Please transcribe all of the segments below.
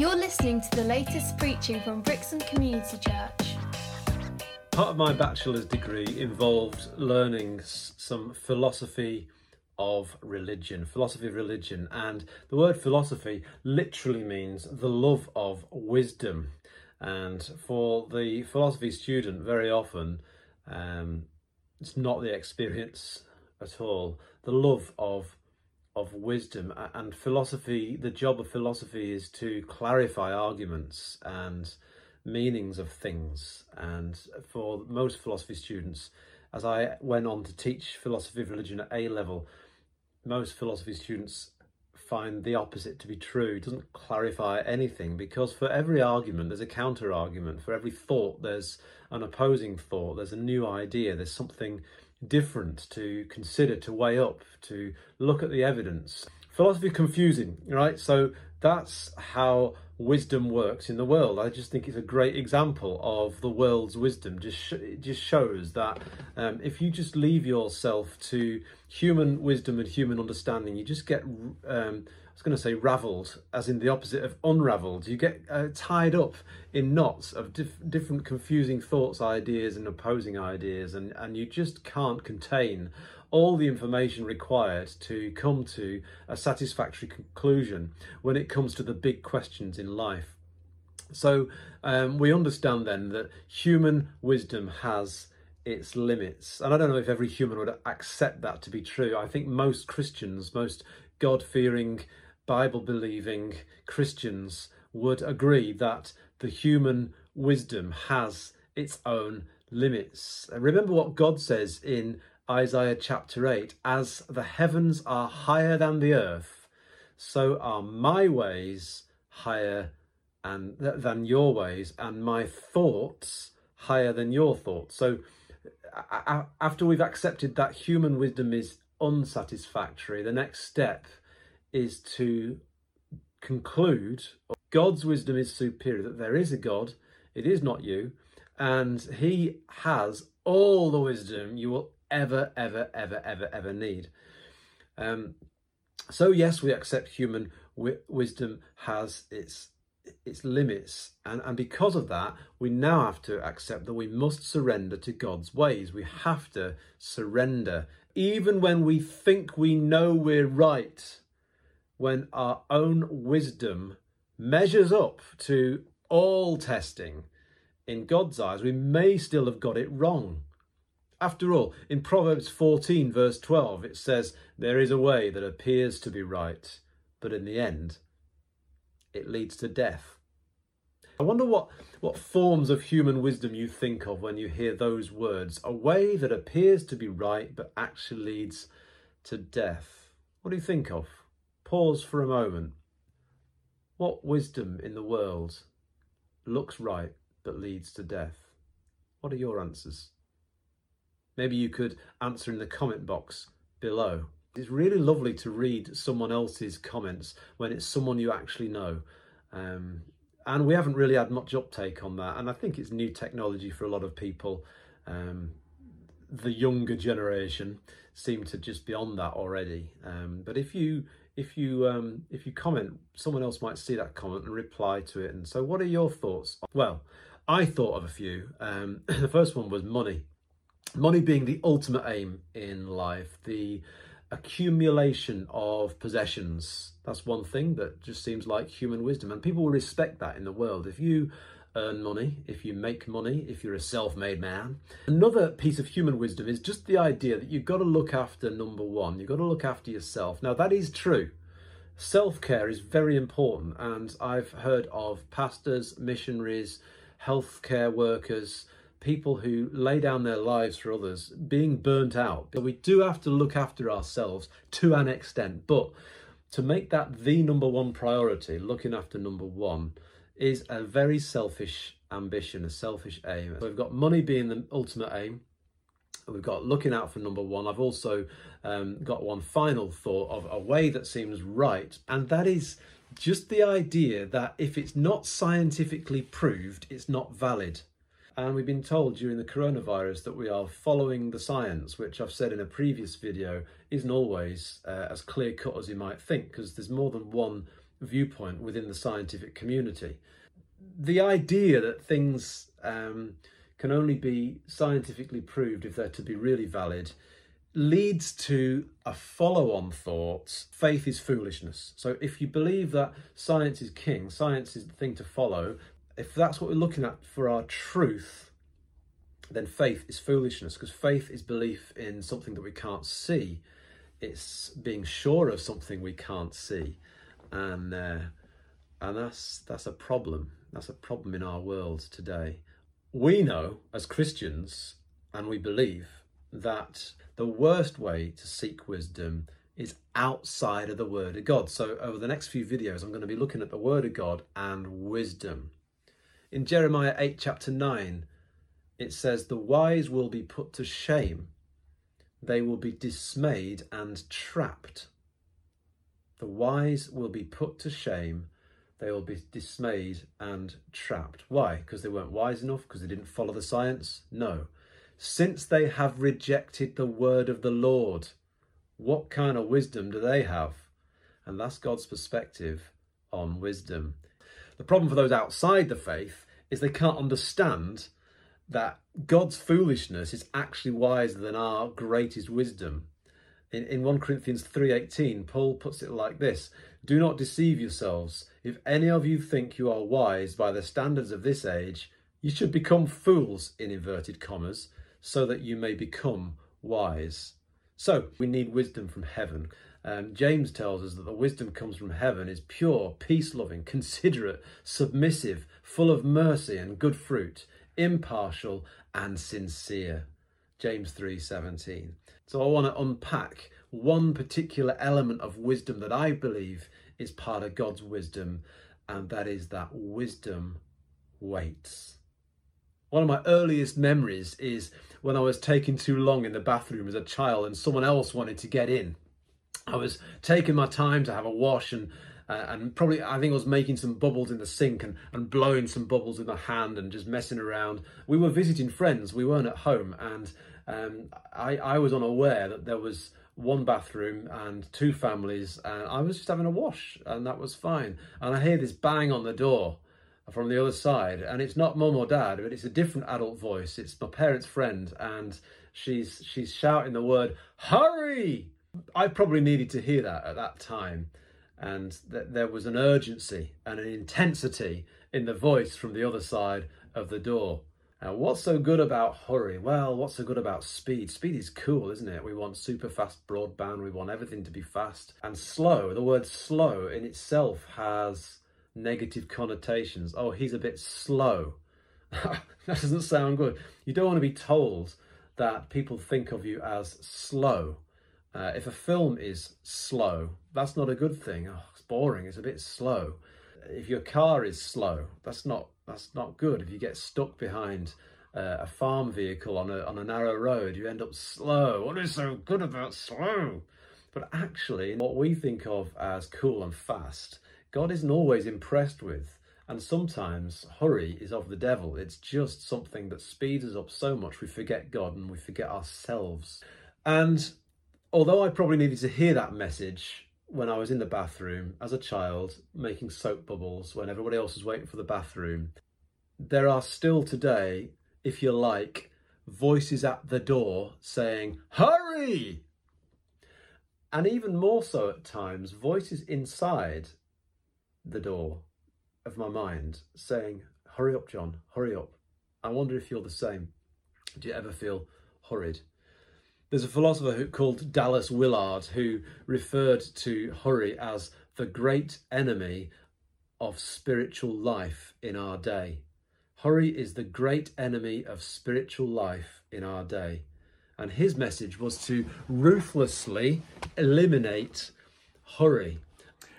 You're listening to the latest preaching from Brixham Community Church. Part of my bachelor's degree involved learning some philosophy of religion, philosophy of religion, and the word philosophy literally means the love of wisdom. And for the philosophy student, very often um, it's not the experience at all. The love of of wisdom and philosophy. The job of philosophy is to clarify arguments and meanings of things. And for most philosophy students, as I went on to teach philosophy of religion at A level, most philosophy students find the opposite to be true. It doesn't clarify anything because for every argument, there's a counter argument. For every thought, there's an opposing thought. There's a new idea. There's something different to consider, to weigh up, to look at the evidence. Philosophy confusing, right? So that's how wisdom works in the world. I just think it's a great example of the world's wisdom. Just sh- it just shows that um, if you just leave yourself to human wisdom and human understanding, you just get um, I was going to say raveled, as in the opposite of unraveled. You get uh, tied up in knots of dif- different confusing thoughts, ideas, and opposing ideas, and, and you just can't contain all the information required to come to a satisfactory conclusion when it comes to the big questions in life. So um, we understand then that human wisdom has its limits. And I don't know if every human would accept that to be true. I think most Christians, most God fearing Bible believing Christians would agree that the human wisdom has its own limits. Remember what God says in Isaiah chapter 8 As the heavens are higher than the earth, so are my ways higher and, than your ways, and my thoughts higher than your thoughts. So, after we've accepted that human wisdom is unsatisfactory, the next step is to conclude God's wisdom is superior, that there is a God, it is not you, and He has all the wisdom you will ever, ever, ever, ever, ever need. Um, so yes, we accept human wi- wisdom has its its limits, and and because of that, we now have to accept that we must surrender to God's ways. We have to surrender, even when we think we know we're right when our own wisdom measures up to all testing, in God's eyes, we may still have got it wrong. After all, in Proverbs 14, verse 12, it says, There is a way that appears to be right, but in the end, it leads to death. I wonder what, what forms of human wisdom you think of when you hear those words. A way that appears to be right, but actually leads to death. What do you think of? Pause for a moment. What wisdom in the world looks right but leads to death? What are your answers? Maybe you could answer in the comment box below. It's really lovely to read someone else's comments when it's someone you actually know. Um, and we haven't really had much uptake on that. And I think it's new technology for a lot of people. Um, the younger generation seem to just be on that already. Um, but if you if you um, if you comment, someone else might see that comment and reply to it. And so, what are your thoughts? Well, I thought of a few. Um, the first one was money. Money being the ultimate aim in life, the accumulation of possessions. That's one thing that just seems like human wisdom, and people will respect that in the world. If you earn money, if you make money, if you're a self made man. Another piece of human wisdom is just the idea that you've got to look after number one, you've got to look after yourself. Now, that is true. Self care is very important, and I've heard of pastors, missionaries, healthcare workers, people who lay down their lives for others being burnt out. But we do have to look after ourselves to an extent, but to make that the number one priority, looking after number one, is a very selfish ambition, a selfish aim. So we've got money being the ultimate aim. We've got looking out for number one. I've also um, got one final thought of a way that seems right, and that is just the idea that if it's not scientifically proved, it's not valid. And we've been told during the coronavirus that we are following the science, which I've said in a previous video isn't always uh, as clear cut as you might think, because there's more than one viewpoint within the scientific community. The idea that things um, can only be scientifically proved if they're to be really valid leads to a follow on thought faith is foolishness. So, if you believe that science is king, science is the thing to follow, if that's what we're looking at for our truth, then faith is foolishness because faith is belief in something that we can't see. It's being sure of something we can't see, and uh, and that's that's a problem. That's a problem in our world today. We know as Christians, and we believe that the worst way to seek wisdom is outside of the Word of God. So, over the next few videos, I'm going to be looking at the Word of God and wisdom. In Jeremiah 8, chapter 9, it says, The wise will be put to shame, they will be dismayed and trapped. The wise will be put to shame, they will be dismayed and trapped. Why? Because they weren't wise enough? Because they didn't follow the science? No since they have rejected the word of the Lord. What kind of wisdom do they have? And that's God's perspective on wisdom. The problem for those outside the faith is they can't understand that God's foolishness is actually wiser than our greatest wisdom. In, in 1 Corinthians 3:18, Paul puts it like this: Do not deceive yourselves. If any of you think you are wise by the standards of this age, you should become fools in inverted commas so that you may become wise. So we need wisdom from heaven. Um, James tells us that the wisdom comes from heaven is pure, peace loving, considerate, submissive, full of mercy and good fruit, impartial and sincere. James 3:17. So I want to unpack one particular element of wisdom that I believe is part of God's wisdom and that is that wisdom waits. One of my earliest memories is when I was taking too long in the bathroom as a child and someone else wanted to get in. I was taking my time to have a wash and uh, and probably I think I was making some bubbles in the sink and, and blowing some bubbles with my hand and just messing around. We were visiting friends, we weren't at home, and um, I, I was unaware that there was one bathroom and two families, and I was just having a wash, and that was fine. And I hear this bang on the door from the other side, and it's not mum or dad, but it's a different adult voice. It's my parents' friend, and she's she's shouting the word "hurry." I probably needed to hear that at that time, and th- there was an urgency and an intensity in the voice from the other side of the door. Now, what's so good about hurry? Well, what's so good about speed? Speed is cool, isn't it? We want super fast broadband, we want everything to be fast and slow. The word slow in itself has negative connotations. Oh, he's a bit slow. that doesn't sound good. You don't want to be told that people think of you as slow. Uh, if a film is slow, that's not a good thing. Oh, it's boring. It's a bit slow. If your car is slow, that's not that's not good. If you get stuck behind uh, a farm vehicle on a on a narrow road, you end up slow. What is so good about slow? But actually, what we think of as cool and fast God isn't always impressed with. And sometimes hurry is of the devil. It's just something that speeds us up so much we forget God and we forget ourselves. And although I probably needed to hear that message when I was in the bathroom as a child, making soap bubbles when everybody else was waiting for the bathroom, there are still today, if you like, voices at the door saying, Hurry! And even more so at times, voices inside the door of my mind saying, Hurry up, John, hurry up. I wonder if you're the same. Do you ever feel hurried? There's a philosopher who, called Dallas Willard who referred to hurry as the great enemy of spiritual life in our day. Hurry is the great enemy of spiritual life in our day. And his message was to ruthlessly eliminate hurry.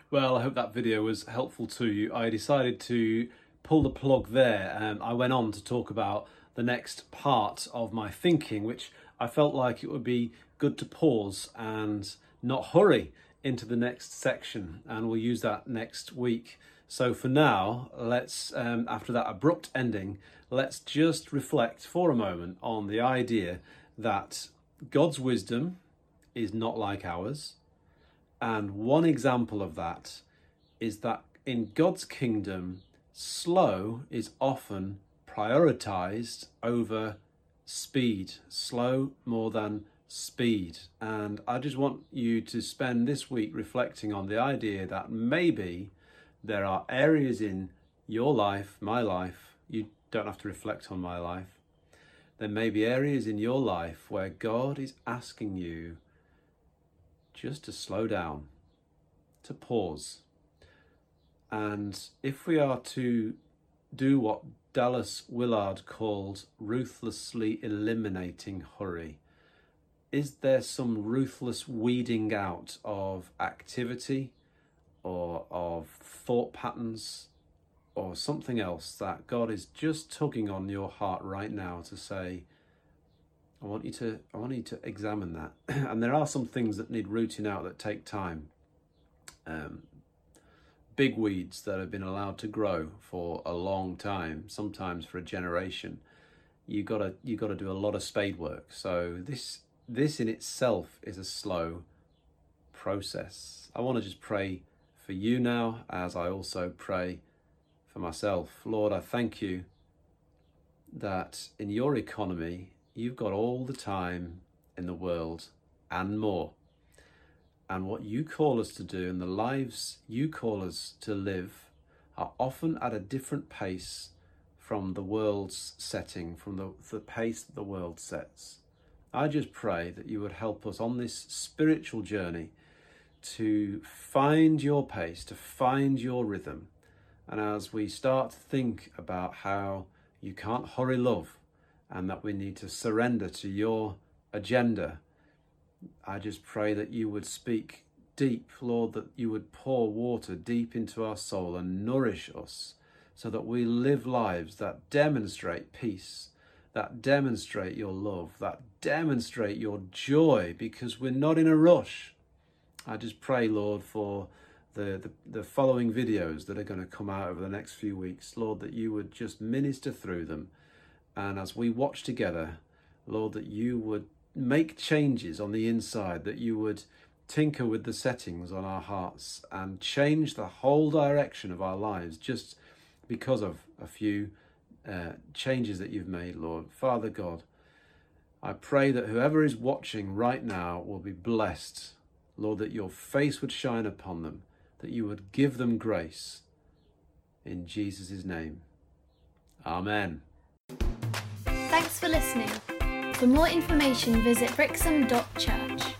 Well, I hope that video was helpful to you. I decided to pull the plug there. and I went on to talk about the next part of my thinking, which I felt like it would be good to pause and not hurry into the next section. And we'll use that next week. So for now, let's, um, after that abrupt ending, let's just reflect for a moment on the idea that God's wisdom is not like ours and one example of that is that in God's kingdom, slow is often prioritized over speed, slow more than speed. And I just want you to spend this week reflecting on the idea that maybe there are areas in your life, my life, you don't have to reflect on my life. There may be areas in your life where God is asking you just to slow down, to pause. And if we are to do what Dallas Willard called ruthlessly eliminating hurry, is there some ruthless weeding out of activity or of thought patterns or something else that God is just tugging on your heart right now to say, I want you to I want you to examine that. and there are some things that need rooting out that take time. Big weeds that have been allowed to grow for a long time, sometimes for a generation. You gotta you gotta do a lot of spade work. So this this in itself is a slow process. I want to just pray for you now as I also pray for myself. Lord, I thank you that in your economy, you've got all the time in the world and more. And what you call us to do and the lives you call us to live are often at a different pace from the world's setting, from the, the pace that the world sets. I just pray that you would help us on this spiritual journey to find your pace, to find your rhythm. And as we start to think about how you can't hurry love and that we need to surrender to your agenda, I just pray that you would speak deep, Lord, that you would pour water deep into our soul and nourish us so that we live lives that demonstrate peace that demonstrate your love, that demonstrate your joy, because we're not in a rush. I just pray, Lord, for the, the, the, following videos that are going to come out over the next few weeks, Lord, that you would just minister through them. And as we watch together, Lord, that you would make changes on the inside, that you would tinker with the settings on our hearts and change the whole direction of our lives just because of a few uh, changes that you've made, Lord. Father God, I pray that whoever is watching right now will be blessed, Lord, that your face would shine upon them, that you would give them grace. In Jesus' name. Amen. Thanks for listening. For more information, visit brixham.church.